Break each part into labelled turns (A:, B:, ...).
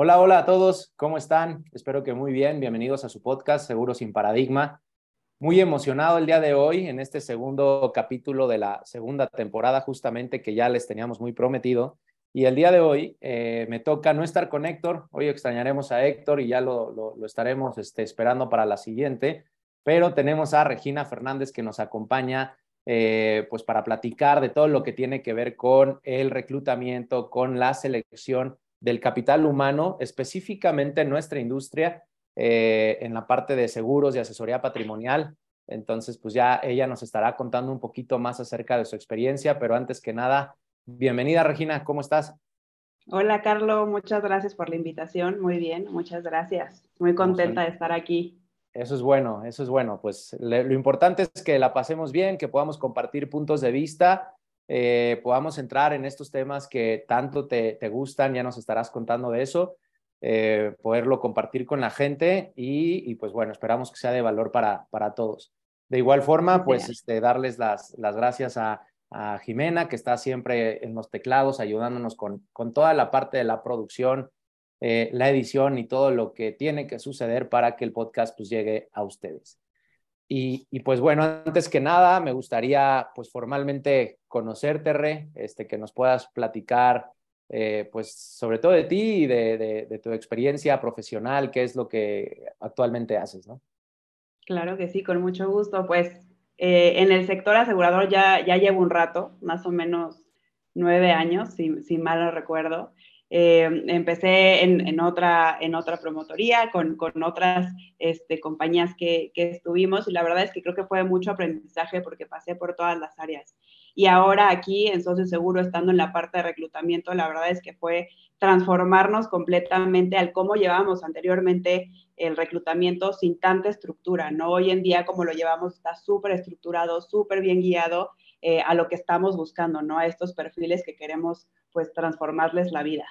A: Hola, hola a todos, ¿cómo están? Espero que muy bien. Bienvenidos a su podcast Seguro sin Paradigma. Muy emocionado el día de hoy en este segundo capítulo de la segunda temporada, justamente que ya les teníamos muy prometido. Y el día de hoy eh, me toca no estar con Héctor. Hoy extrañaremos a Héctor y ya lo, estaremos este, esperando para la siguiente. Pero tenemos a Regina Fernández que nos acompaña eh, pues para platicar de todo lo que tiene que ver con el reclutamiento, con la selección del capital humano, específicamente en nuestra industria, eh, en la parte de seguros y asesoría patrimonial. Entonces, pues ya ella nos estará contando un poquito más acerca de su experiencia, pero antes que nada, bienvenida Regina, ¿cómo estás?
B: Hola, Carlos, muchas gracias por la invitación. Muy bien, muchas gracias. Muy contenta de estar aquí.
A: Eso es bueno, eso es bueno. Pues lo importante es que la pasemos bien, que podamos compartir puntos de vista eh, podamos entrar en estos temas que tanto te, gustan, ya nos estarás contando de eso, eh, poderlo compartir con la gente y, pues bueno, esperamos que sea de valor para, para todos. De igual forma, pues este, darles las, las gracias a, Jimena, que está siempre en los teclados ayudándonos con, con toda la parte de la producción, eh, la edición y todo lo que tiene que suceder para que el podcast pues llegue a ustedes. Y, pues bueno, antes que nada, me gustaría pues formalmente conocerte, Re, este, que nos puedas platicar eh, pues sobre todo de ti y de, tu experiencia profesional, qué es lo que actualmente haces, ¿no?
B: Claro que sí, con mucho gusto. Pues eh, en el sector asegurador ya, ya llevo un rato, más o menos nueve años, si, si mal no recuerdo. Eh, empecé en, otra, en otra promotoría con, con otras este, compañías que, que, estuvimos y la verdad es que creo que fue mucho aprendizaje porque pasé por todas las áreas. Y ahora aquí en Socio Seguro, estando en la parte de reclutamiento, la verdad es que fue transformarnos completamente al cómo llevábamos anteriormente el reclutamiento sin tanta estructura, ¿no? Hoy en día como lo llevamos está súper estructurado, súper bien guiado eh, a lo que estamos buscando, ¿no? A estos perfiles que queremos pues transformarles la vida.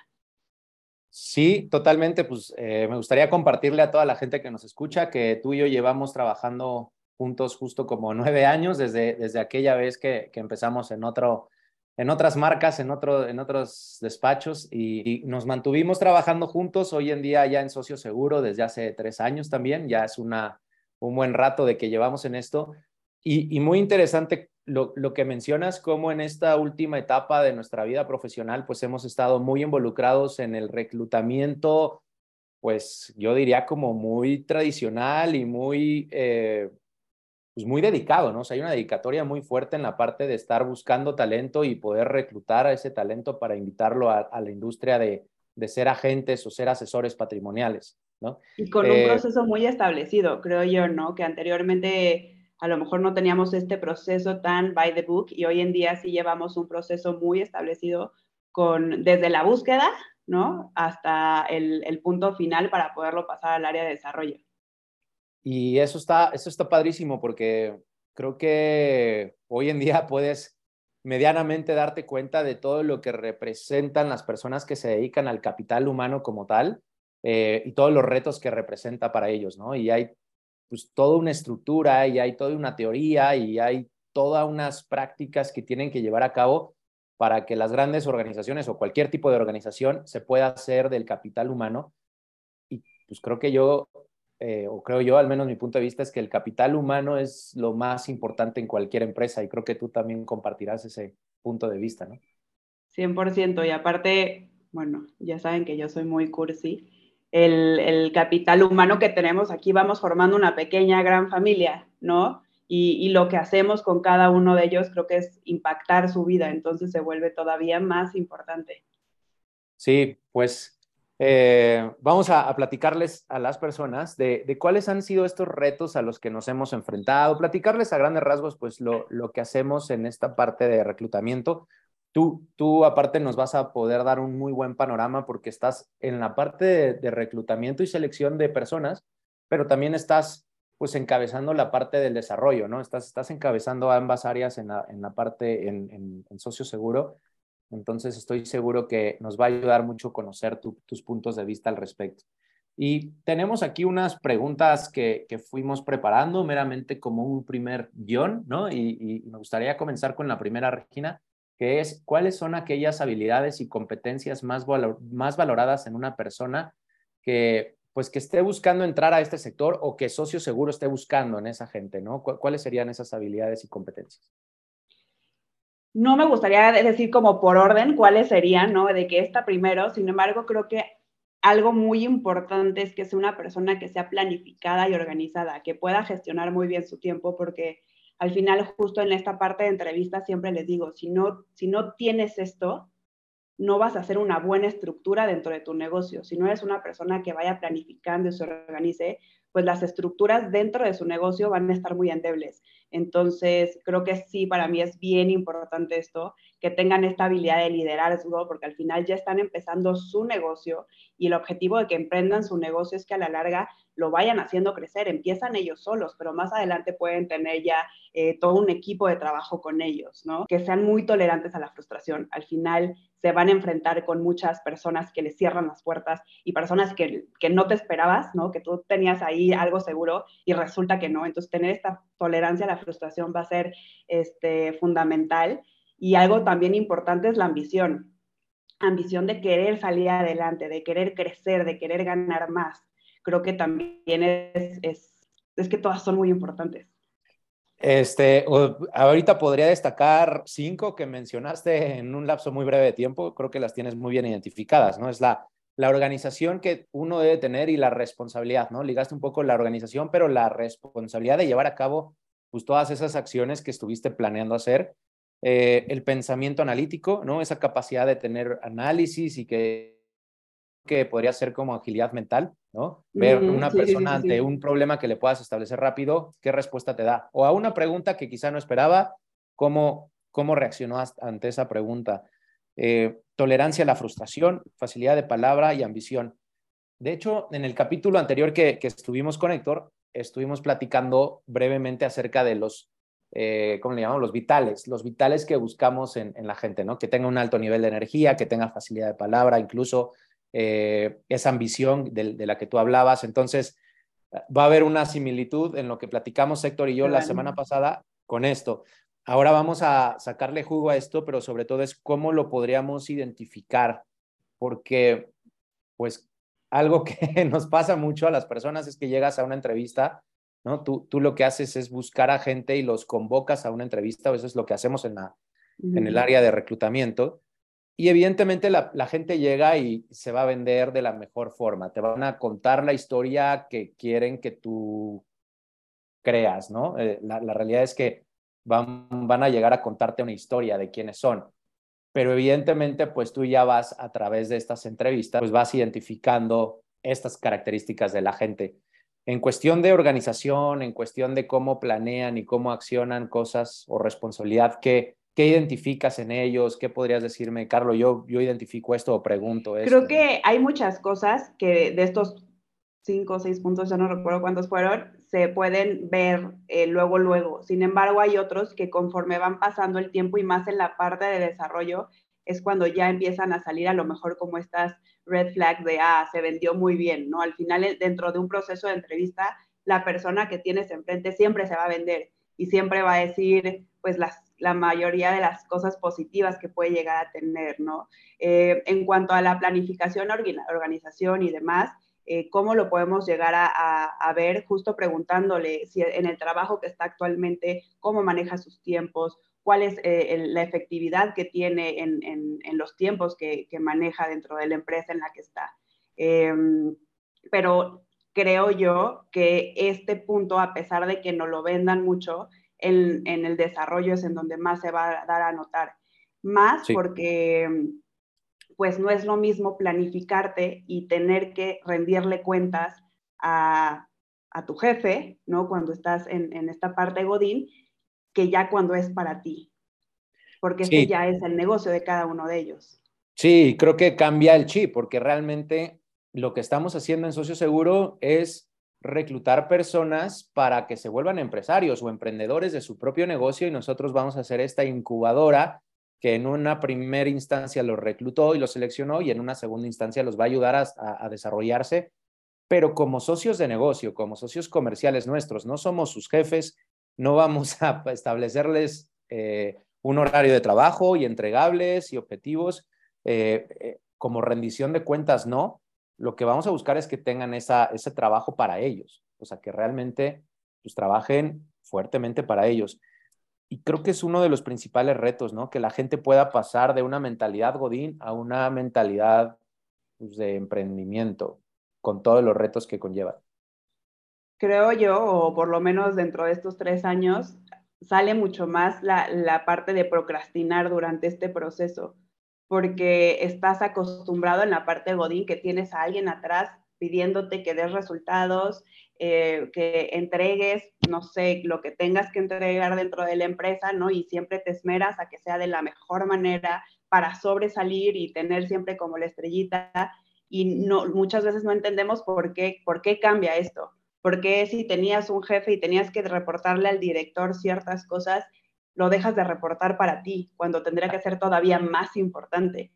A: Sí, totalmente. Pues eh, me gustaría compartirle a toda la gente que nos escucha que tú y yo llevamos trabajando juntos justo como nueve años desde, desde aquella vez que, que empezamos en, otro, en otras marcas, en, otro, en otros despachos y, nos mantuvimos trabajando juntos. Hoy en día ya en Socio Seguro desde hace tres años también, ya es una, un buen rato de que llevamos en esto. Y, y muy interesante lo, lo, que mencionas, como en esta última etapa de nuestra vida profesional, pues hemos estado muy involucrados en el reclutamiento, pues yo diría como muy tradicional y muy, eh, pues muy dedicado, ¿no? O sea, hay una dedicatoria muy fuerte en la parte de estar buscando talento y poder reclutar a ese talento para invitarlo a, la industria de, de, ser agentes o ser asesores patrimoniales, ¿no?
B: Y con un eh, proceso muy establecido, creo yo, ¿no? Que anteriormente a lo mejor no teníamos este proceso tan by the book y hoy en día sí llevamos un proceso muy establecido con, desde la búsqueda, ¿no? Hasta el, el punto final para poderlo pasar al área de desarrollo.
A: Y eso está, eso está padrísimo porque creo que hoy en día puedes medianamente darte cuenta de todo lo que representan las personas que se dedican al capital humano como tal eh, y todos los retos que representa para ellos, ¿no? Y hay pues toda una estructura y hay toda una teoría y hay todas unas prácticas que tienen que llevar a cabo para que las grandes organizaciones o cualquier tipo de organización se pueda hacer del capital humano. Y pues creo que yo, eh, o creo yo, al menos mi punto de vista, es que el capital humano es lo más importante en cualquier empresa y creo que tú también compartirás ese punto de vista, ¿no?
B: 100%. Y aparte, bueno, ya saben que yo soy muy cursi el, capital humano que tenemos aquí, vamos formando una pequeña, gran familia, ¿no? Y, lo que hacemos con cada uno de ellos creo que es impactar su vida, entonces se vuelve todavía más importante.
A: Sí, pues eh, vamos a, platicarles a las personas de, cuáles han sido estos retos a los que nos hemos enfrentado, platicarles a grandes rasgos, pues lo, lo que hacemos en esta parte de reclutamiento. Tú, tú aparte nos vas a poder dar un muy buen panorama porque estás en la parte de, reclutamiento y selección de personas, pero también estás pues encabezando la parte del desarrollo, ¿no? Estás, estás encabezando ambas áreas en la, en la parte en, en, socio seguro. Entonces estoy seguro que nos va a ayudar mucho conocer tus puntos de vista al respecto. Y tenemos aquí unas preguntas que, fuimos preparando meramente como un primer guion, ¿no? Y, y, me gustaría comenzar con la primera, Regina que es cuáles son aquellas habilidades y competencias más, más valoradas en una persona que pues que esté buscando entrar a este sector o que socio seguro esté buscando en esa gente, ¿no? ¿Cuáles serían esas habilidades y competencias?
B: No me gustaría decir como por orden cuáles serían, ¿no? De que esta primero, sin embargo, creo que algo muy importante es que sea una persona que sea planificada y organizada, que pueda gestionar muy bien su tiempo, porque al final, justo en esta parte de entrevista, siempre les digo, si no, si no tienes esto, no vas a hacer una buena estructura dentro de tu negocio. Si no eres una persona que vaya planificando y se organice, pues las estructuras dentro de su negocio van a estar muy endebles. Entonces, creo que sí, para mí es bien importante esto, que tengan esta habilidad de liderazgo, porque al final ya están empezando su negocio y el objetivo de que emprendan su negocio es que a la larga lo vayan haciendo crecer. Empiezan ellos solos, pero más adelante pueden tener ya eh, todo un equipo de trabajo con ellos, ¿no? Que sean muy tolerantes a la frustración. Al final se van a enfrentar con muchas personas que les cierran las puertas y personas que, que no te esperabas, ¿no? Que tú tenías ahí algo seguro y resulta que no. Entonces, tener esta tolerancia a la frustración va a ser este, fundamental. Y algo también importante es la ambición. Ambición de querer salir adelante, de querer crecer, de querer ganar más. Creo que también es, es, es que todas son muy importantes.
A: Este, ahorita podría destacar cinco que mencionaste en un lapso muy breve de tiempo. Creo que las tienes muy bien identificadas, ¿no? Es la, la organización que uno debe tener y la responsabilidad, ¿no? Ligaste un poco la organización, pero la responsabilidad de llevar a cabo pues todas esas acciones que estuviste planeando hacer eh, el pensamiento analítico, ¿no? Esa capacidad de tener análisis y que, que podría ser como agilidad mental, ¿no? Ver una persona ante un problema que le puedas establecer rápido, ¿qué respuesta te da? O a una pregunta que quizá no esperaba, ¿cómo, cómo reaccionó ante esa pregunta? Eh, tolerancia a la frustración, facilidad de palabra y ambición. De hecho, en el capítulo anterior que, que estuvimos con Héctor, estuvimos platicando brevemente acerca de los eh, ¿cómo le llamamos? Los vitales, los vitales que buscamos en, la gente, ¿no? Que tenga un alto nivel de energía, que tenga facilidad de palabra, incluso eh, esa ambición de, la que tú hablabas. Entonces, va a haber una similitud en lo que platicamos Héctor y yo la semana pasada con esto. Ahora vamos a sacarle jugo a esto, pero sobre todo es cómo lo podríamos identificar, porque pues algo que nos pasa mucho a las personas es que llegas a una entrevista ¿no? Tú, tú lo que haces es buscar a gente y los convocas a una entrevista, o eso es lo que hacemos en, la, en el área de reclutamiento. Y evidentemente la, gente llega y se va a vender de la mejor forma. Te van a contar la historia que quieren que tú creas, ¿no? Eh, la, realidad es que van, van a llegar a contarte una historia de quiénes son. Pero evidentemente, pues tú ya vas a través de estas entrevistas, pues vas identificando estas características de la gente en cuestión de organización, en cuestión de cómo planean y cómo accionan cosas o responsabilidad, ¿qué, qué identificas en ellos? ¿Qué podrías decirme, Carlos? Yo, yo identifico esto o pregunto esto.
B: Creo que hay muchas cosas que de estos cinco o seis puntos, ya no recuerdo cuántos fueron, se pueden ver eh, luego, luego. Sin embargo, hay otros que conforme van pasando el tiempo y más en la parte de desarrollo, es cuando ya empiezan a salir a lo mejor como estas red flags de, ah, se vendió muy bien, ¿no? Al final, eh, dentro de un proceso de entrevista, la persona que tienes enfrente siempre se va a vender y siempre va a decir, pues, las, la mayoría de las cosas positivas que puede llegar a tener, ¿no? Eh, en cuanto a la planificación, organización y demás, eh, cómo lo podemos llegar a, a, ver justo preguntándole si en el trabajo que está actualmente, cómo maneja sus tiempos, cuál es eh, la efectividad que tiene en, los tiempos que, maneja dentro de la empresa en la que está. Em, pero creo yo que este punto, a pesar de que no lo vendan mucho, en, el desarrollo es en donde más se va a dar a notar. Más porque pues no es lo mismo planificarte y tener que rendirle cuentas a, tu jefe, ¿no? Cuando estás en, en esta parte Godín, que ya cuando es para ti, porque este ya es el negocio de cada uno de ellos.
A: Sí, creo que cambia el chip, porque realmente lo que estamos haciendo en Socio Seguro es reclutar personas para que se vuelvan empresarios o emprendedores de su propio negocio y nosotros vamos a hacer esta incubadora que en una primera instancia los reclutó y los seleccionó y en una segunda instancia los va a ayudar a, desarrollarse, pero como socios de negocio, como socios comerciales nuestros, no somos sus jefes, no vamos a establecerles eh, un horario de trabajo y entregables y objetivos. Eh, eh, como rendición de cuentas, no. Lo que vamos a buscar es que tengan esa, ese trabajo para ellos, o sea, que realmente pues, trabajen fuertemente para ellos. Y creo que es uno de los principales retos, ¿no? Que la gente pueda pasar de una mentalidad godín a una mentalidad pues, de emprendimiento, con todos los retos que conlleva.
B: Creo yo, o por lo menos dentro de estos tres años, sale mucho más la, la parte de procrastinar durante este proceso porque estás acostumbrado en la parte Godín que tienes a alguien atrás pidiéndote que des resultados, eh, que entregues, no sé, lo que tengas que entregar dentro de la empresa, ¿no? Y siempre te esmeras a que sea de la mejor manera para sobresalir y tener siempre como la estrellita. Y no, muchas veces no entendemos por qué, por qué cambia esto. ¿Por qué si tenías un jefe y tenías que reportarle al director ciertas cosas, lo dejas de reportar para ti, cuando tendría que ser todavía más importante?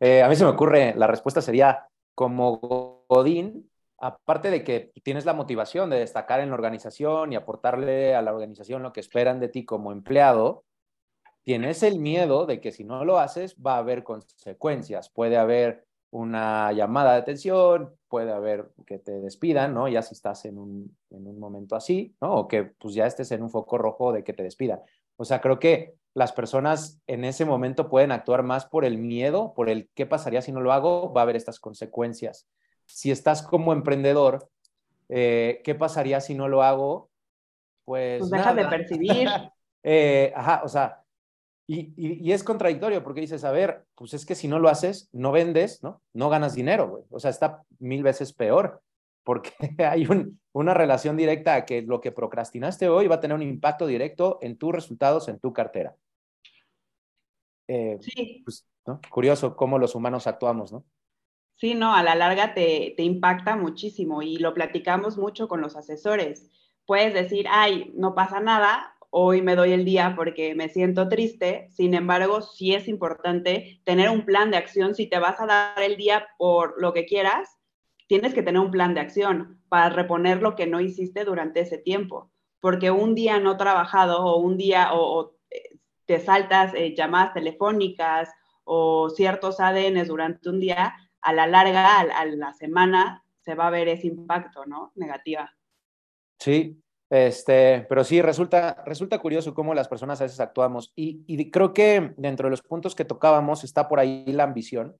A: Eh, a mí se me ocurre, la respuesta sería, como Godín, aparte de que tienes la motivación de destacar en la organización y aportarle a la organización lo que esperan de ti como empleado, tienes el miedo de que si no lo haces va a haber consecuencias. Puede haber una llamada de atención, puede haber que te despidan, ¿no? Ya si estás en un, en un momento así, ¿no? O que pues ya estés en un foco rojo de que te despidan. O sea, creo que las personas en ese momento pueden actuar más por el miedo, por el qué pasaría si no lo hago, va a haber estas consecuencias. Si estás como emprendedor, eh, ¿qué pasaría si no lo hago? Pues,
B: pues dejas de percibir.
A: Eh, ajá, o sea, y, y, es contradictorio porque dices, a ver, pues es que si no lo haces, no vendes, ¿no? No ganas dinero, güey. O sea, está mil veces peor porque hay una relación directa a que lo que procrastinaste hoy va a tener un impacto directo en tus resultados, en tu cartera. Eh, sí. Pues, Curioso cómo los humanos actuamos, ¿no?
B: Sí, no, a la larga te, te impacta muchísimo y lo platicamos mucho con los asesores. Puedes decir, ay, no pasa nada, hoy me doy el día porque me siento triste, sin embargo, sí es importante tener un plan de acción si te vas a dar el día por lo que quieras, tienes que tener un plan de acción para reponer lo que no hiciste durante ese tiempo, porque un día no trabajado o un día o, eh, te saltas eh, llamadas telefónicas o ciertos ADNs durante un día, a la larga, a, la semana, se va a ver ese impacto, ¿no? Negativa.
A: Sí, este, pero sí, resulta, resulta curioso cómo las personas a veces actuamos y, creo que dentro de los puntos que tocábamos está por ahí la ambición.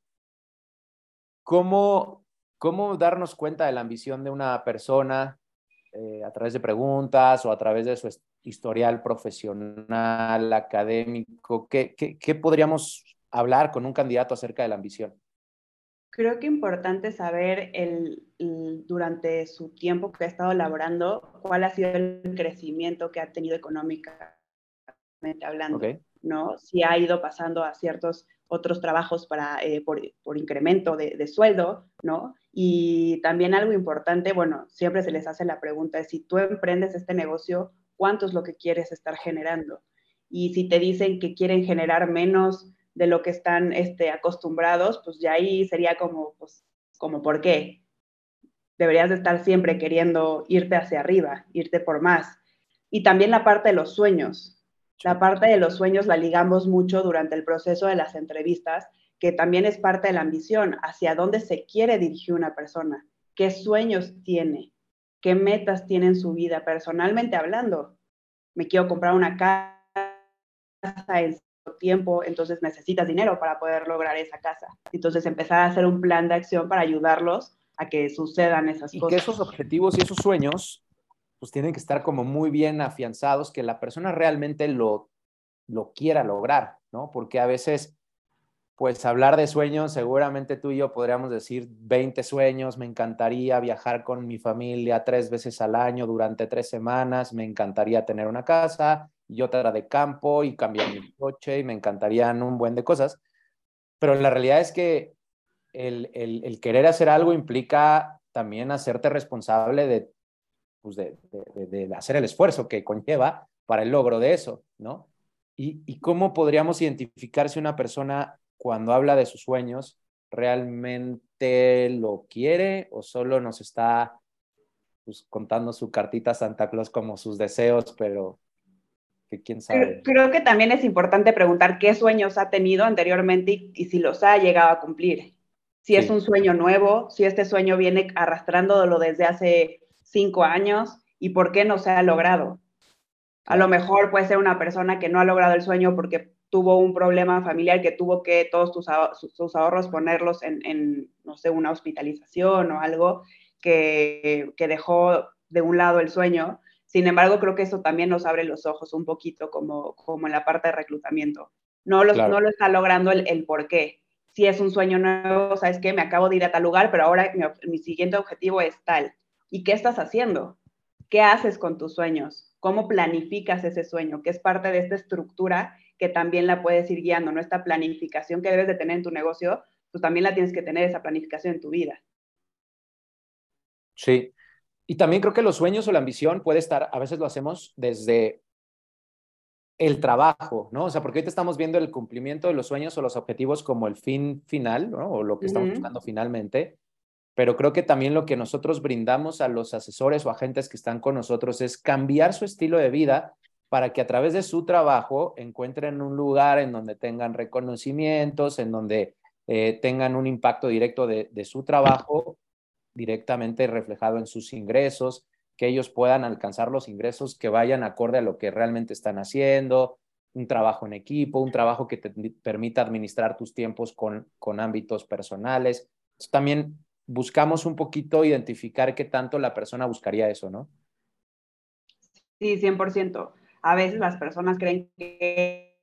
A: ¿Cómo, ¿Cómo darnos cuenta de la ambición de una persona eh, a través de preguntas o a través de su historial profesional, académico? ¿Qué, qué, podríamos hablar con un candidato acerca de la ambición?
B: Creo que es importante saber el, durante su tiempo que ha estado laborando cuál ha sido el crecimiento que ha tenido económicamente hablando, ¿no? Si ha ido pasando a ciertos otros trabajos para, eh, por, por, incremento de, de, sueldo, ¿no? Y también algo importante, bueno, siempre se les hace la pregunta, es si tú emprendes este negocio, ¿cuánto es lo que quieres estar generando? Y si te dicen que quieren generar menos de lo que están este, acostumbrados, pues ya ahí sería como, pues, como, ¿por qué? Deberías de estar siempre queriendo irte hacia arriba, irte por más. Y también la parte de los sueños, la parte de los sueños la ligamos mucho durante el proceso de las entrevistas, que también es parte de la ambición, hacia dónde se quiere dirigir una persona, qué sueños tiene, qué metas tiene en su vida, personalmente hablando. Me quiero comprar una casa en tiempo, entonces necesitas dinero para poder lograr esa casa. Entonces empezar a hacer un plan de acción para ayudarlos a que sucedan esas
A: y
B: cosas.
A: Que esos objetivos y esos sueños pues tienen que estar como muy bien afianzados, que la persona realmente lo, lo quiera lograr, ¿no? Porque a veces, pues hablar de sueños, seguramente tú y yo podríamos decir 20 sueños, me encantaría viajar con mi familia tres veces al año durante tres semanas, me encantaría tener una casa y otra de campo y cambiar mi coche y me encantarían un buen de cosas, pero la realidad es que el, el, el querer hacer algo implica también hacerte responsable de pues de, hacer el esfuerzo que conlleva para el logro de eso, ¿no? Y, cómo podríamos identificar si una persona cuando habla de sus sueños realmente lo quiere o solo nos está pues, contando su cartita a Santa Claus como sus deseos, pero, que quién sabe.
B: Creo, que también es importante preguntar qué sueños ha tenido anteriormente y, si los ha llegado a cumplir. Si es un sueño nuevo, si este sueño viene arrastrándolo desde hace cinco años y por qué no se ha logrado. A lo mejor puede ser una persona que no ha logrado el sueño porque tuvo un problema familiar que tuvo que todos sus, ahorros ponerlos en, no sé, una hospitalización o algo que, que dejó de un lado el sueño. Sin embargo, creo que eso también nos abre los ojos un poquito como, como en la parte de reclutamiento. No, no lo está logrando el, el por qué. Si es un sueño nuevo, ¿sabes qué? Me acabo de ir a tal lugar, pero ahora mi, mi siguiente objetivo es tal. ¿Y qué estás haciendo? ¿Qué haces con tus sueños? ¿Cómo planificas ese sueño? Que es parte de esta estructura que también la puedes ir guiando, ¿no? Esta planificación que debes de tener en tu negocio, pues también la tienes que tener esa planificación en tu vida.
A: Sí, y también creo que los sueños o la ambición puede estar, a veces lo hacemos desde el trabajo, ¿no? O sea, porque ahorita estamos viendo el cumplimiento de los sueños o los objetivos como el fin final, ¿no? O lo que estamos buscando finalmente. Pero creo que también lo que nosotros brindamos a los asesores o agentes que están con nosotros es cambiar su estilo de vida para que a través de su trabajo encuentren un lugar en donde tengan reconocimientos, en donde eh, tengan un impacto directo de, de su trabajo directamente reflejado en sus ingresos, que ellos puedan alcanzar los ingresos que vayan acorde a lo que realmente están haciendo, un trabajo en equipo, un trabajo que te permita administrar tus tiempos con, con ámbitos personales. También buscamos un poquito identificar qué tanto la persona buscaría eso, ¿no?
B: Sí, 100%. A veces las personas creen que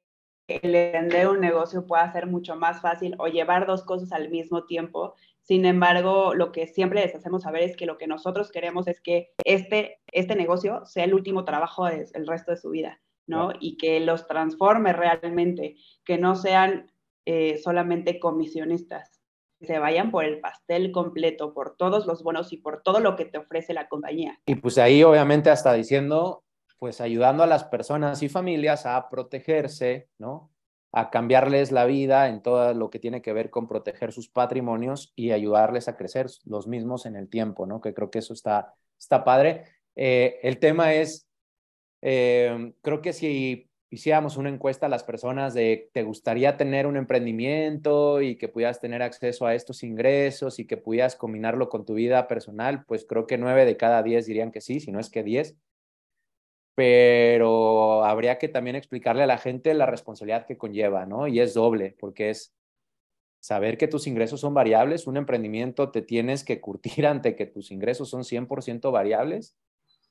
B: el vender un negocio puede ser mucho más fácil o llevar dos cosas al mismo tiempo sin embargo, lo que siempre les hacemos saber es que lo que nosotros queremos es que este, este negocio sea el último trabajo del resto de su vida, ¿no? Y que los transforme realmente, que no sean eh, solamente comisionistas, que se vayan por el pastel completo, por todos los bonos y por todo lo que te ofrece la compañía.
A: Y pues ahí obviamente hasta diciendo, pues ayudando a las personas y familias a protegerse, ¿no? A cambiarles la vida en todo lo que tiene que ver con proteger sus patrimonios y ayudarles a crecer los mismos en el tiempo, ¿no? Que creo que eso está, está padre. Eh, el tema es, eh, creo que si hiciéramos una encuesta a las personas de te gustaría tener un emprendimiento y que pudieras tener acceso a estos ingresos y que pudieras combinarlo con tu vida personal, pues creo que nueve de cada diez dirían que sí, si no es que diez pero habría que también explicarle a la gente la responsabilidad que conlleva, ¿no? Y es doble, porque es saber que tus ingresos son variables, un emprendimiento te tienes que curtir ante que tus ingresos son 100% variables,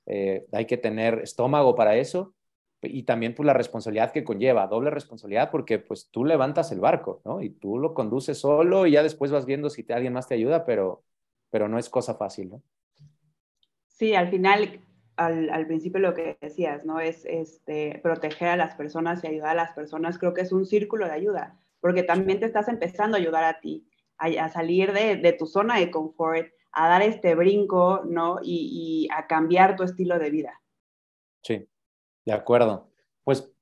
A: eh, hay que tener estómago para eso, y también pues la responsabilidad que conlleva, doble responsabilidad porque pues tú levantas el barco, ¿no? Y tú lo conduces solo y ya después vas viendo si alguien más te ayuda, pero, pero no es cosa fácil, ¿no?
B: Sí, al final al, principio lo que decías, ¿no? Es este, proteger a las personas y ayudar a las personas. Creo que es un círculo de ayuda, porque también te estás empezando a ayudar a ti, a, salir de, tu zona de confort, a dar este brinco, ¿no? Y, a cambiar tu estilo de vida.
A: Sí, de acuerdo. Pues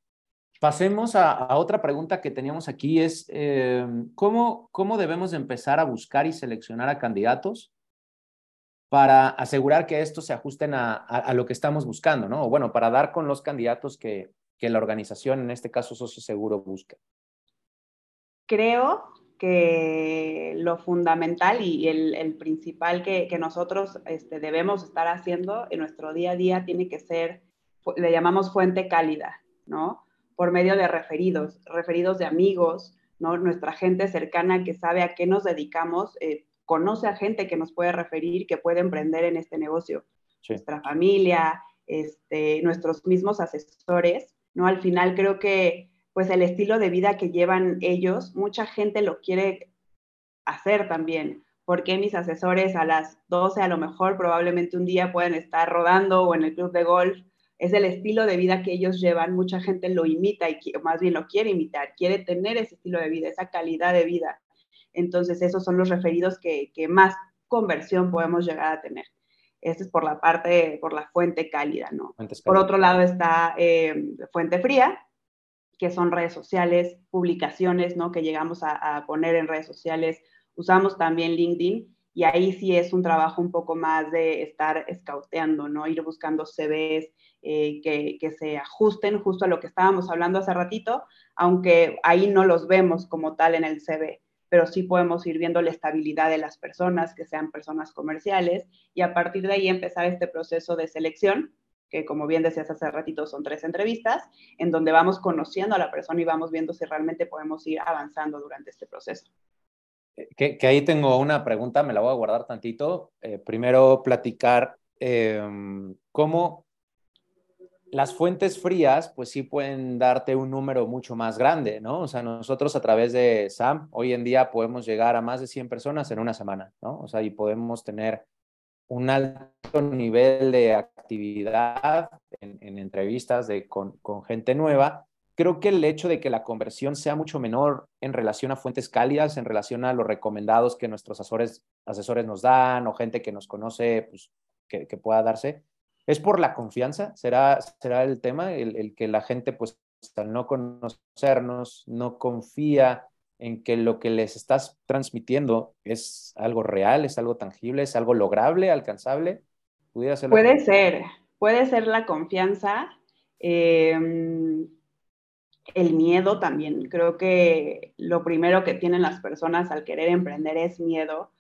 A: pasemos a, otra pregunta que teníamos aquí, es eh, ¿cómo, ¿cómo debemos empezar a buscar y seleccionar a candidatos para asegurar que estos se ajusten a, lo que estamos buscando, ¿no? O bueno, para dar con los candidatos que, la organización, en este caso Socio Seguro, busca.
B: Creo que lo fundamental y el, principal que, nosotros este, debemos estar haciendo en nuestro día a día tiene que ser, le llamamos fuente cálida, ¿no? Por medio de referidos, referidos de amigos, ¿no? Nuestra gente cercana que sabe a qué nos dedicamos, eh, conoce a gente que nos puede referir, que puede emprender en este negocio. Nuestra familia, este, nuestros mismos asesores, ¿no? Al final creo que pues el estilo de vida que llevan ellos, mucha gente lo quiere hacer también. Porque mis asesores a las 12 a lo mejor probablemente un día pueden estar rodando o en el club de golf? Es el estilo de vida que ellos llevan, mucha gente lo imita y más bien lo quiere imitar, quiere tener ese estilo de vida, esa calidad de vida. Entonces, esos son los referidos que, más conversión podemos llegar a tener. Este es por la parte, por la fuente cálida, ¿no? Por otro lado está eh, fuente fría, que son redes sociales, publicaciones, ¿no? Que llegamos a, poner en redes sociales. Usamos también LinkedIn y ahí sí es un trabajo un poco más de estar scouteando, ¿no? Ir buscando CVs eh, que, que, se ajusten justo a lo que estábamos hablando hace ratito, aunque ahí no los vemos como tal en el CV, pero sí podemos ir viendo la estabilidad de las personas, que sean personas comerciales, y a partir de ahí empezar este proceso de selección, que como bien decías hace ratito son tres entrevistas, en donde vamos conociendo a la persona y vamos viendo si realmente podemos ir avanzando durante este proceso.
A: Que, ahí tengo una pregunta, me la voy a guardar tantito. Eh, primero, platicar em, cómo las fuentes frías, pues sí pueden darte un número mucho más grande, ¿no? O sea, nosotros a través de SAM, hoy en día podemos llegar a más de 100 personas en una semana, ¿no? O sea, y podemos tener un alto nivel de actividad en, entrevistas de, con, gente nueva. Creo que el hecho de que la conversión sea mucho menor en relación a fuentes cálidas, en relación a los recomendados que nuestros asesores, asesores nos dan o gente que nos conoce, pues que pueda darse, ¿Es por la confianza? ¿Será, será el tema? El, que la gente, pues, al no conocernos, no confía en que lo que les estás transmitiendo es algo real, es algo tangible, es algo lograble, alcanzable.
B: ¿Pudiera ser puede ser, puede ser la confianza. Em, el miedo también. Creo que lo primero que tienen las personas al querer emprender es miedo.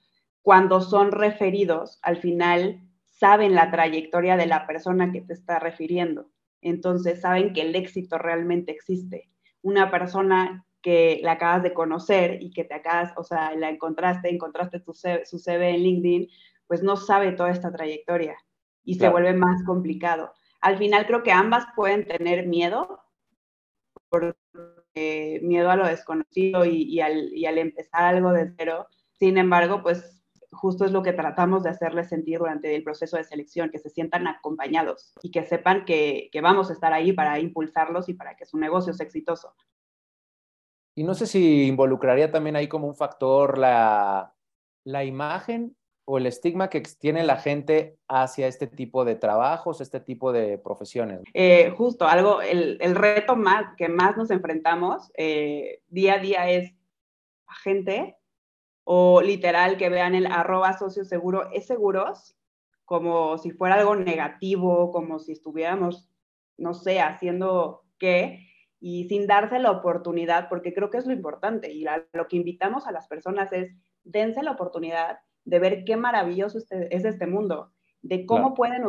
B: Cuando son referidos, al final saben la trayectoria de la persona que te está refiriendo. Entonces saben que el éxito realmente existe. Una persona que la acabas de conocer y que te acabas, o sea, la encontraste, encontraste tu su CV en LinkedIn, pues no sabe toda esta trayectoria y se vuelve más complicado. Al final creo que ambas pueden tener miedo, porque miedo a lo desconocido y, y, al, y al empezar algo de cero. Sin embargo, pues justo es lo que tratamos de hacerles sentir durante el proceso de selección, que se sientan acompañados y que sepan que, vamos a estar ahí para impulsarlos y para que su negocio sea exitoso.
A: Y no sé si involucraría también ahí como un factor la, la imagen o el estigma que tiene la gente hacia este tipo de trabajos, este tipo de profesiones?
B: Eh, justo, algo, el, el, reto más que más nos enfrentamos eh, día a día es gente o literal que vean el arroba socio seguro es seguros como si fuera algo negativo, como si estuviéramos, no sé, haciendo qué, y sin darse la oportunidad, porque creo que es lo importante, y lo que invitamos a las personas es, dense la oportunidad de ver qué maravilloso este, es este mundo, de cómo pueden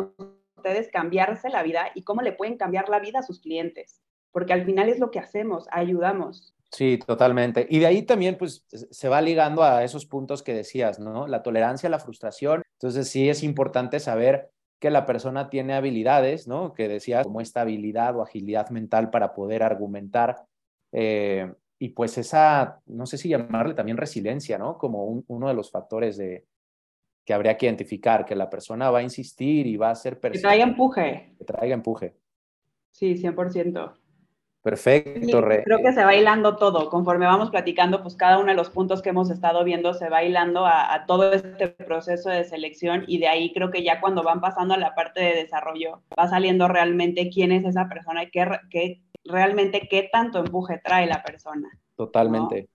B: ustedes cambiarse la vida y cómo le pueden cambiar la vida a sus clientes, porque al final es lo que hacemos, ayudamos.
A: Sí, totalmente. Y de ahí también, pues, se va ligando a esos puntos que decías, ¿no? La tolerancia la frustración. Entonces, sí es importante saber que la persona tiene habilidades, ¿no? Que decías, como esta habilidad o agilidad mental para poder argumentar. Eh, y pues esa, no sé si llamarle también resiliencia, ¿no? Como uno de los factores de, que habría que identificar, que la persona va a insistir y va a ser...
B: Que traiga empuje.
A: Que traiga empuje.
B: Sí, 100%.
A: Perfecto, Re.
B: Creo que se va hilando todo. Conforme vamos platicando, pues cada uno de los puntos que hemos estado viendo se va hilando a, todo este proceso de selección y de ahí creo que ya cuando van pasando a la parte de desarrollo, va saliendo realmente quién es esa persona y qué, realmente qué tanto empuje trae la persona.
A: Totalmente.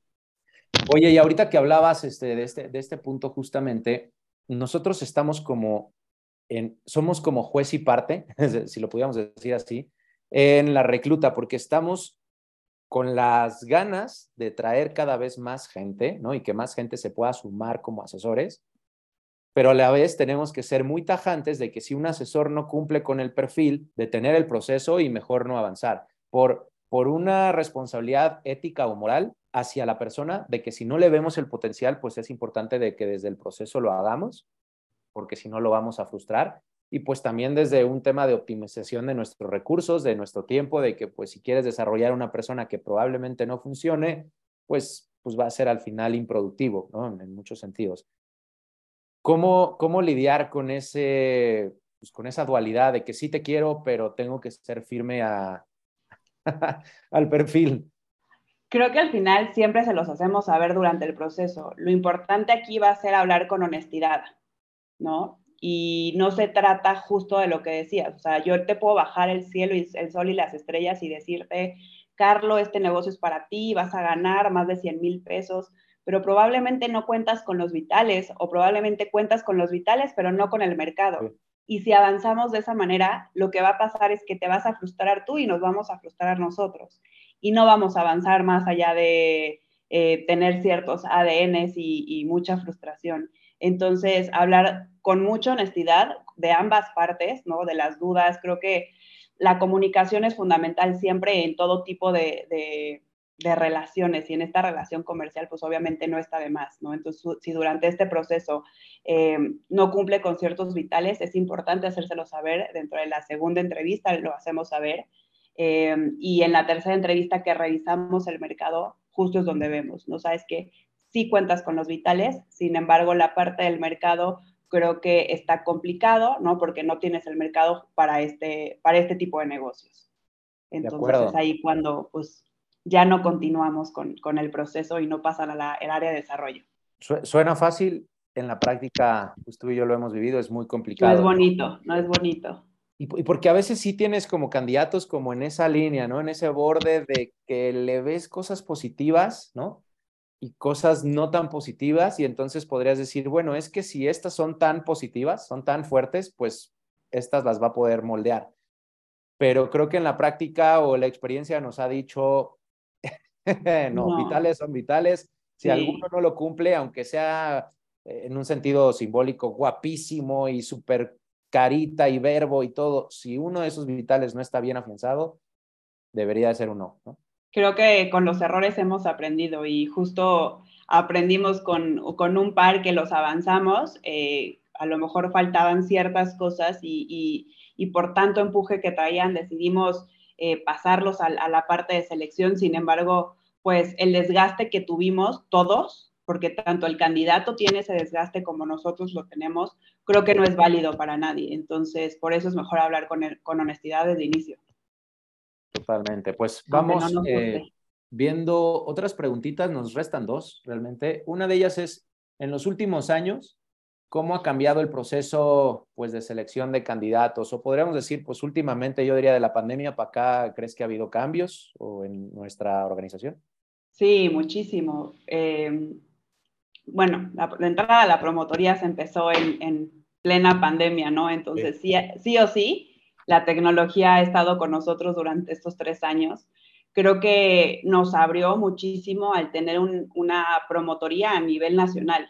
A: Oye, y ahorita que hablabas este, de, este, de este punto justamente, nosotros estamos como, en, somos como juez y parte, si lo pudiéramos decir así, en la recluta, porque estamos con las ganas de traer cada vez más gente, ¿no? Y que más gente se pueda sumar como asesores, pero a la vez tenemos que ser muy tajantes de que si un asesor no cumple con el perfil, detener el proceso y mejor no avanzar, por, por una responsabilidad ética o moral hacia la persona, de que si no le vemos el potencial, pues es importante de que desde el proceso lo hagamos, porque si no lo vamos a frustrar y pues también desde un tema de optimización de nuestros recursos, de nuestro tiempo, de que pues si quieres desarrollar una persona que probablemente no funcione, pues, pues va a ser al final improductivo, ¿no? En, muchos sentidos. ¿Cómo, ¿Cómo lidiar con, ese, pues, con esa dualidad de que sí te quiero, pero tengo que ser firme a, al perfil?
B: Creo que al final siempre se los hacemos saber durante el proceso. Lo importante aquí va a ser hablar con honestidad, ¿no? Y no se trata justo de lo que decías. O sea, yo te puedo bajar el cielo y el sol y las estrellas y decirte, Carlos, este negocio es para ti, vas a ganar más de 100 mil pesos, pero probablemente no cuentas con los vitales o probablemente cuentas con los vitales, pero no con el mercado. Y si avanzamos de esa manera, lo que va a pasar es que te vas a frustrar tú y nos vamos a frustrar nosotros. Y no vamos a avanzar más allá de eh, tener ciertos ADNs y, mucha frustración. Entonces, hablar con mucha honestidad de ambas partes, ¿no? De las dudas, creo que la comunicación es fundamental siempre en todo tipo de, de relaciones y en esta relación comercial, pues obviamente no está de más, ¿no? Entonces, si durante este proceso eh, no cumple con ciertos vitales, es importante hacérselo saber. Dentro de la segunda entrevista lo hacemos saber. Eh, y en la tercera entrevista que revisamos el mercado, justo es donde vemos, ¿no? Sabes que sí cuentas con los vitales, sin embargo, la parte del mercado creo que está complicado, ¿no? Porque no tienes el mercado para este, para este tipo de negocios. Entonces, ahí cuando, pues, ya no continuamos con, con el proceso y no pasan al área de desarrollo.
A: Suena fácil, en la práctica, pues tú y yo lo hemos vivido, es muy complicado.
B: No es bonito, no es bonito.
A: Y, porque a veces sí tienes como candidatos como en esa línea, ¿no? En ese borde de que le ves cosas positivas, ¿no? Y cosas no tan positivas y entonces podrías decir, bueno, es que si estas son tan positivas, son tan fuertes, pues estas las va a poder moldear. Pero creo que en la práctica o la experiencia nos ha dicho, no, vitales son vitales. Si alguno no lo cumple, aunque sea eh, en un sentido simbólico guapísimo y súper carita y verbo y todo, si uno de esos vitales no está bien afianzado, debería de ser uno, ¿no?
B: Creo que con los errores hemos aprendido y justo aprendimos con, con un par que los avanzamos, eh, a lo mejor faltaban ciertas cosas y, y, por tanto empuje que traían decidimos eh, pasarlos a, la parte de selección. Sin embargo, pues el desgaste que tuvimos todos, porque tanto el candidato tiene ese desgaste como nosotros lo tenemos, creo que no es válido para nadie. Entonces, por eso es mejor hablar con, con honestidad desde inicio.
A: Totalmente. Pues vamos eh, viendo otras preguntitas, nos restan dos realmente. Una de ellas es, en los últimos años, ¿Cómo ha cambiado el proceso pues, de selección de candidatos? O podríamos decir, pues últimamente yo diría de la pandemia para acá, ¿crees que ha habido cambios o en nuestra organización?
B: Sí, muchísimo. Eh, bueno, la, entrada a la promotoría se empezó en, plena pandemia, ¿no? Entonces, sí. sí, o sí, la tecnología ha estado con nosotros durante estos tres años. Creo que nos abrió muchísimo al tener una promotoría a nivel nacional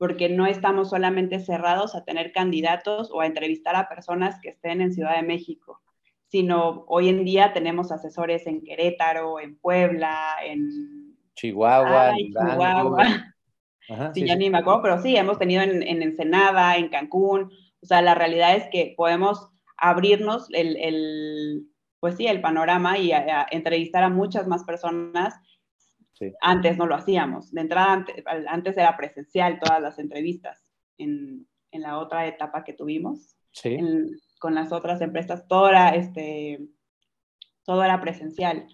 B: porque no estamos solamente cerrados a tener candidatos o a entrevistar a personas que estén en Ciudad de México, sino hoy en día tenemos asesores en Querétaro, en Puebla, en
A: Chihuahua,
B: en Chihuahua. sí, ya ni me acuerdo, pero sí, hemos tenido en, Ensenada, en Cancún. O sea, la realidad es que podemos abrirnos el, pues sí, el panorama y entrevistar a muchas más personas antes no lo hacíamos. De entrada, antes, era presencial todas las entrevistas. En, la otra etapa que tuvimos, con las otras empresas, todo era, este, todo era presencial.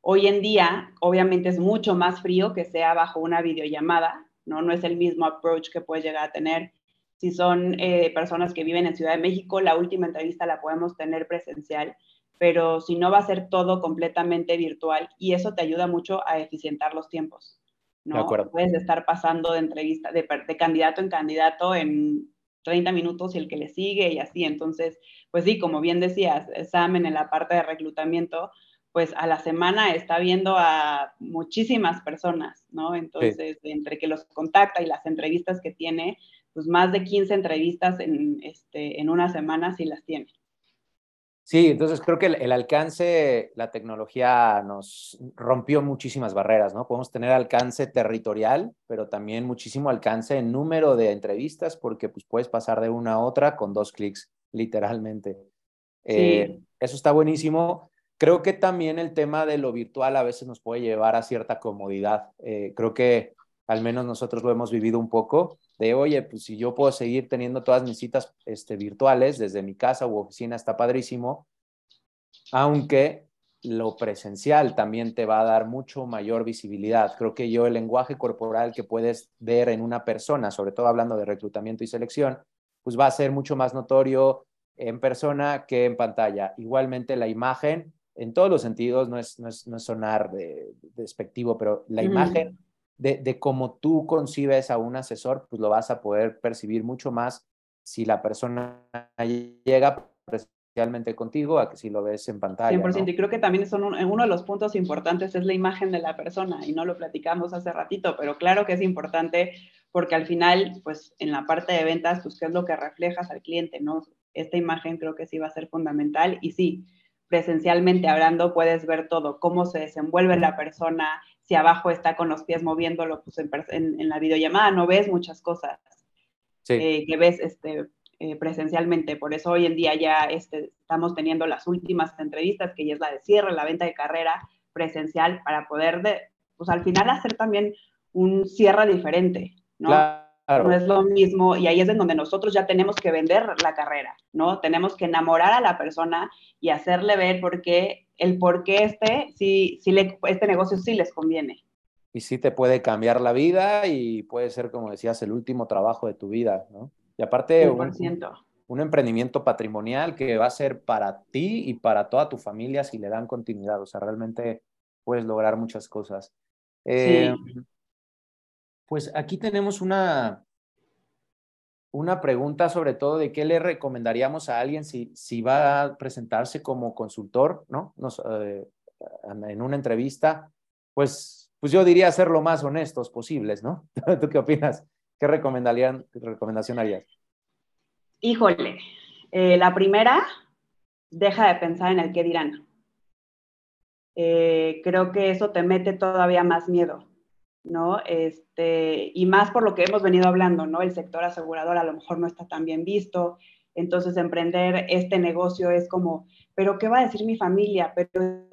B: Hoy en día, obviamente, es mucho más frío que sea bajo una videollamada, ¿no? No es el mismo approach que puedes llegar a tener. Si son eh, personas que viven en Ciudad de México, la última entrevista la podemos tener presencial pero si no va a ser todo completamente virtual y eso te ayuda mucho a eficientar los tiempos. ¿no? Puedes estar pasando de entrevista, de, de, candidato en candidato en 30 minutos y el que le sigue y así. Entonces, pues sí, como bien decías, Sam en la parte de reclutamiento, pues a la semana está viendo a muchísimas personas, ¿no? Entonces, entre que los contacta y las entrevistas que tiene, pues más de 15 entrevistas en, este, en una semana sí las tiene.
A: Sí, entonces creo que el, alcance, la tecnología nos rompió muchísimas barreras, ¿no? Podemos tener alcance territorial, pero también muchísimo alcance en número de entrevistas, porque pues puedes pasar de una a otra con dos clics, literalmente. Eh, eso está buenísimo. Creo que también el tema de lo virtual a veces nos puede llevar a cierta comodidad. Eh, creo que al menos nosotros lo hemos vivido un poco, de, oye, pues si yo puedo seguir teniendo todas mis citas este, virtuales desde mi casa u oficina, está padrísimo, aunque lo presencial también te va a dar mucho mayor visibilidad. Creo que yo el lenguaje corporal que puedes ver en una persona, sobre todo hablando de reclutamiento y selección, pues va a ser mucho más notorio en persona que en pantalla. Igualmente la imagen, en todos los sentidos, no es, no es, sonar despectivo, pero la imagen de, de cómo tú concibes a un asesor, pues lo vas a poder percibir mucho más si la persona llega presencialmente contigo a que si lo ves en pantalla. 100%,
B: y creo que también son uno de los puntos importantes es la imagen de la persona, y no lo platicamos hace ratito, pero claro que es importante porque al final, pues en la parte de ventas, pues qué es lo que reflejas al cliente, ¿no? Esta imagen creo que sí va a ser fundamental y sí, presencialmente hablando puedes ver todo, cómo se desenvuelve la persona, si abajo está con los pies moviéndolo, pues en, la videollamada no ves muchas cosas eh, que ves este, eh, presencialmente. Por eso hoy en día ya este, estamos teniendo las últimas entrevistas, que ya es la de cierre, la venta de carrera presencial, para poder, de, pues al final hacer también un cierre diferente, ¿no? No es lo mismo, y ahí es en donde nosotros ya tenemos que vender la carrera, ¿no? Tenemos que enamorar a la persona y hacerle ver por qué, el por qué este, si, si le, este negocio sí les conviene.
A: Y sí te puede cambiar la vida y puede ser, como decías, el último trabajo de tu vida, ¿no? Y aparte, un, un, emprendimiento patrimonial que va a ser para ti y para toda tu familia si le dan continuidad. O sea, realmente puedes lograr muchas cosas. sí. Pues aquí tenemos una, una pregunta sobre todo de qué le recomendaríamos a alguien si, si va a presentarse como consultor, ¿no? Eh, en una entrevista, pues, pues yo diría ser lo más honestos posibles, ¿no? ¿Tú qué opinas? ¿Qué recomendarían, recomendación harías?
B: Híjole, eh, la primera, deja de pensar en el qué dirán. Eh, creo que eso te mete todavía más miedo. ¿No? Este, y más por lo que hemos venido hablando, ¿no? El sector asegurador a lo mejor no está tan bien visto, entonces emprender este negocio es como, pero ¿qué va a decir mi familia? Pero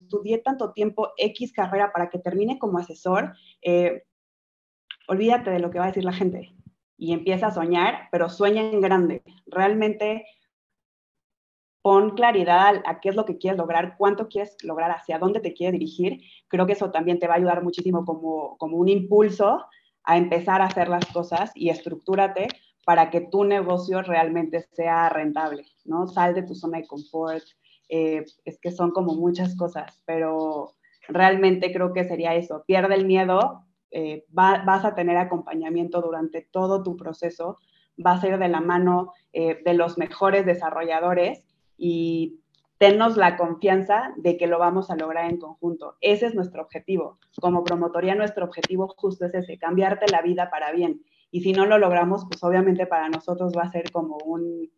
B: estudié tanto tiempo X carrera para que termine como asesor, eh, olvídate de lo que va a decir la gente y empieza a soñar, pero sueña en grande. Realmente pon claridad a, qué es lo que quieres lograr, cuánto quieres lograr, hacia dónde te quieres dirigir. Creo que eso también te va a ayudar muchísimo como, como un impulso a empezar a hacer las cosas y estructúrate para que tu negocio realmente sea rentable, ¿no? Sal de tu zona de confort. Eh, es que son como muchas cosas, pero realmente creo que sería eso. Pierde el miedo, eh, vas a tener acompañamiento durante todo tu proceso, vas a ir de la mano eh, de los mejores desarrolladores y tennos la confianza de que lo vamos a lograr en conjunto. Ese es nuestro objetivo. Como promotoría, nuestro objetivo justo es ese, cambiarte la vida para bien. Y si no lo logramos, pues obviamente para nosotros va a ser como un,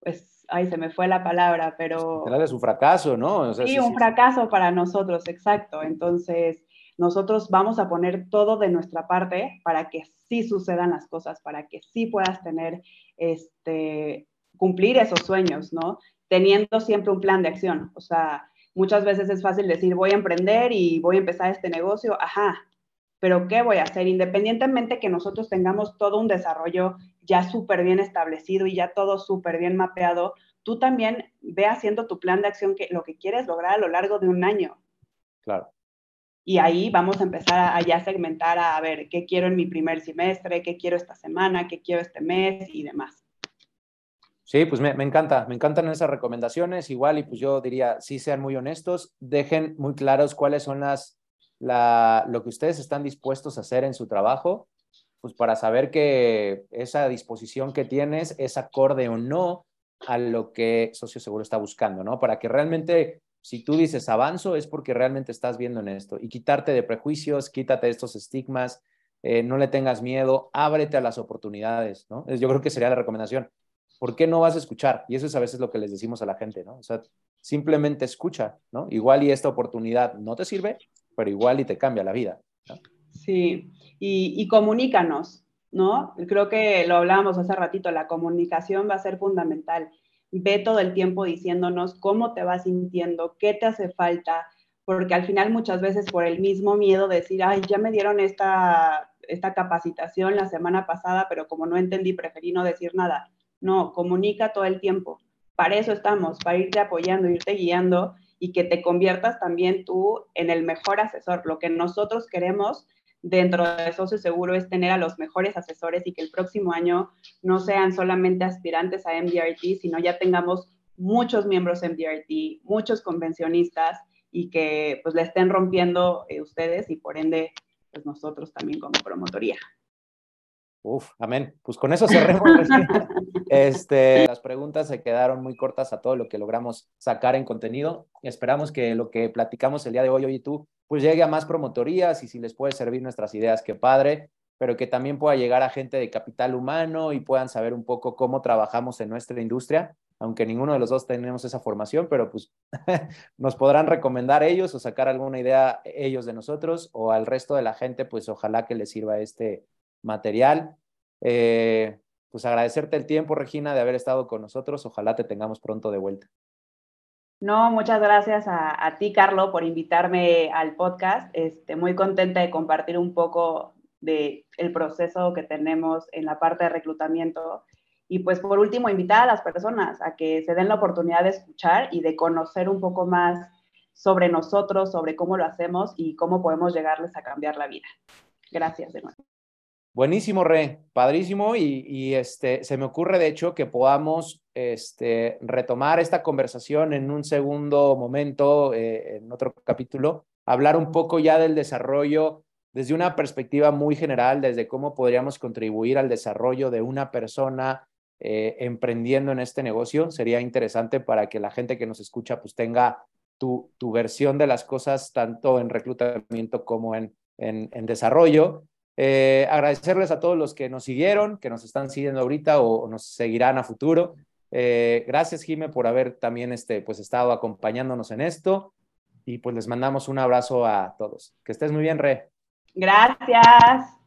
B: pues, ay, se me fue la palabra, pero...
A: Es un fracaso, ¿no?
B: sí, un fracaso para nosotros, exacto. Entonces, nosotros vamos a poner todo de nuestra parte para que sí sucedan las cosas, para que sí puedas tener este, cumplir esos sueños, ¿no? Teniendo siempre un plan de acción. O sea, muchas veces es fácil decir, voy a emprender y voy a empezar este negocio, ajá, pero ¿qué voy a hacer? Independientemente que nosotros tengamos todo un desarrollo ya súper bien establecido y ya todo súper bien mapeado, tú también ve haciendo tu plan de acción, que lo que quieres lograr a lo largo de un año.
A: Claro.
B: Y ahí vamos a empezar a, ya segmentar a, a ver qué quiero en mi primer semestre, qué quiero esta semana, qué quiero este mes y demás.
A: Sí, pues me, encanta, me encantan esas recomendaciones. Igual, y pues yo diría, sí sean muy honestos, dejen muy claros cuáles son las, la, lo que ustedes están dispuestos a hacer en su trabajo, pues para saber que esa disposición que tienes es acorde o no a lo que Socio Seguro está buscando, ¿no? Para que realmente, si tú dices avanzo, es porque realmente estás viendo en esto y quitarte de prejuicios, quítate estos estigmas, eh, no le tengas miedo, ábrete a las oportunidades, ¿no? Yo creo que sería la recomendación. ¿Por qué no vas a escuchar? Y eso es a veces lo que les decimos a la gente, ¿no? O sea, simplemente escucha, ¿no? Igual y esta oportunidad no te sirve, pero igual y te cambia la vida. ¿no?
B: Sí, y, comunícanos, ¿no? Creo que lo hablábamos hace ratito, la comunicación va a ser fundamental. Ve todo el tiempo diciéndonos cómo te vas sintiendo, qué te hace falta, porque al final muchas veces por el mismo miedo de decir, ay, ya me dieron esta, esta capacitación la semana pasada, pero como no entendí, preferí no decir nada no, comunica todo el tiempo. Para eso estamos, para irte apoyando, irte guiando y que te conviertas también tú en el mejor asesor. Lo que nosotros queremos dentro de Socio Seguro es tener a los mejores asesores y que el próximo año no sean solamente aspirantes a MDRT, sino ya tengamos muchos miembros MDRT, muchos convencionistas y que pues le estén rompiendo eh, ustedes y por ende pues nosotros también como promotoría.
A: Uf, amén. Pues con eso cerremos. este, las preguntas se quedaron muy cortas a todo lo que logramos sacar en contenido. Esperamos que lo que platicamos el día de hoy, hoy y tú, pues llegue a más promotorías y si les puede servir nuestras ideas, qué padre, pero que también pueda llegar a gente de capital humano y puedan saber un poco cómo trabajamos en nuestra industria, aunque ninguno de los dos tenemos esa formación, pero pues nos podrán recomendar ellos o sacar alguna idea ellos de nosotros o al resto de la gente, pues ojalá que les sirva este material. Eh, pues agradecerte el tiempo, Regina, de haber estado con nosotros. Ojalá te tengamos pronto de vuelta.
B: No, muchas gracias a, ti, Carlos, por invitarme al podcast. Este, muy contenta de compartir un poco del el proceso que tenemos en la parte de reclutamiento. Y pues por último, invitar a las personas a que se den la oportunidad de escuchar y de conocer un poco más sobre nosotros, sobre cómo lo hacemos y cómo podemos llegarles a cambiar la vida. Gracias de nuevo.
A: Buenísimo, Re, padrísimo. Y, este, se me ocurre, de hecho, que podamos este, retomar esta conversación en un segundo momento, eh, en otro capítulo, hablar un poco ya del desarrollo desde una perspectiva muy general, desde cómo podríamos contribuir al desarrollo de una persona eh, emprendiendo en este negocio. Sería interesante para que la gente que nos escucha pues tenga tu, tu versión de las cosas, tanto en reclutamiento como en, en, en desarrollo. Eh, agradecerles a todos los que nos siguieron, que nos están siguiendo ahorita o, nos seguirán a futuro. Eh, gracias, Jime, por haber también este, pues, estado acompañándonos en esto. Y pues les mandamos un abrazo a todos. Que estés muy bien, Re.
B: Gracias.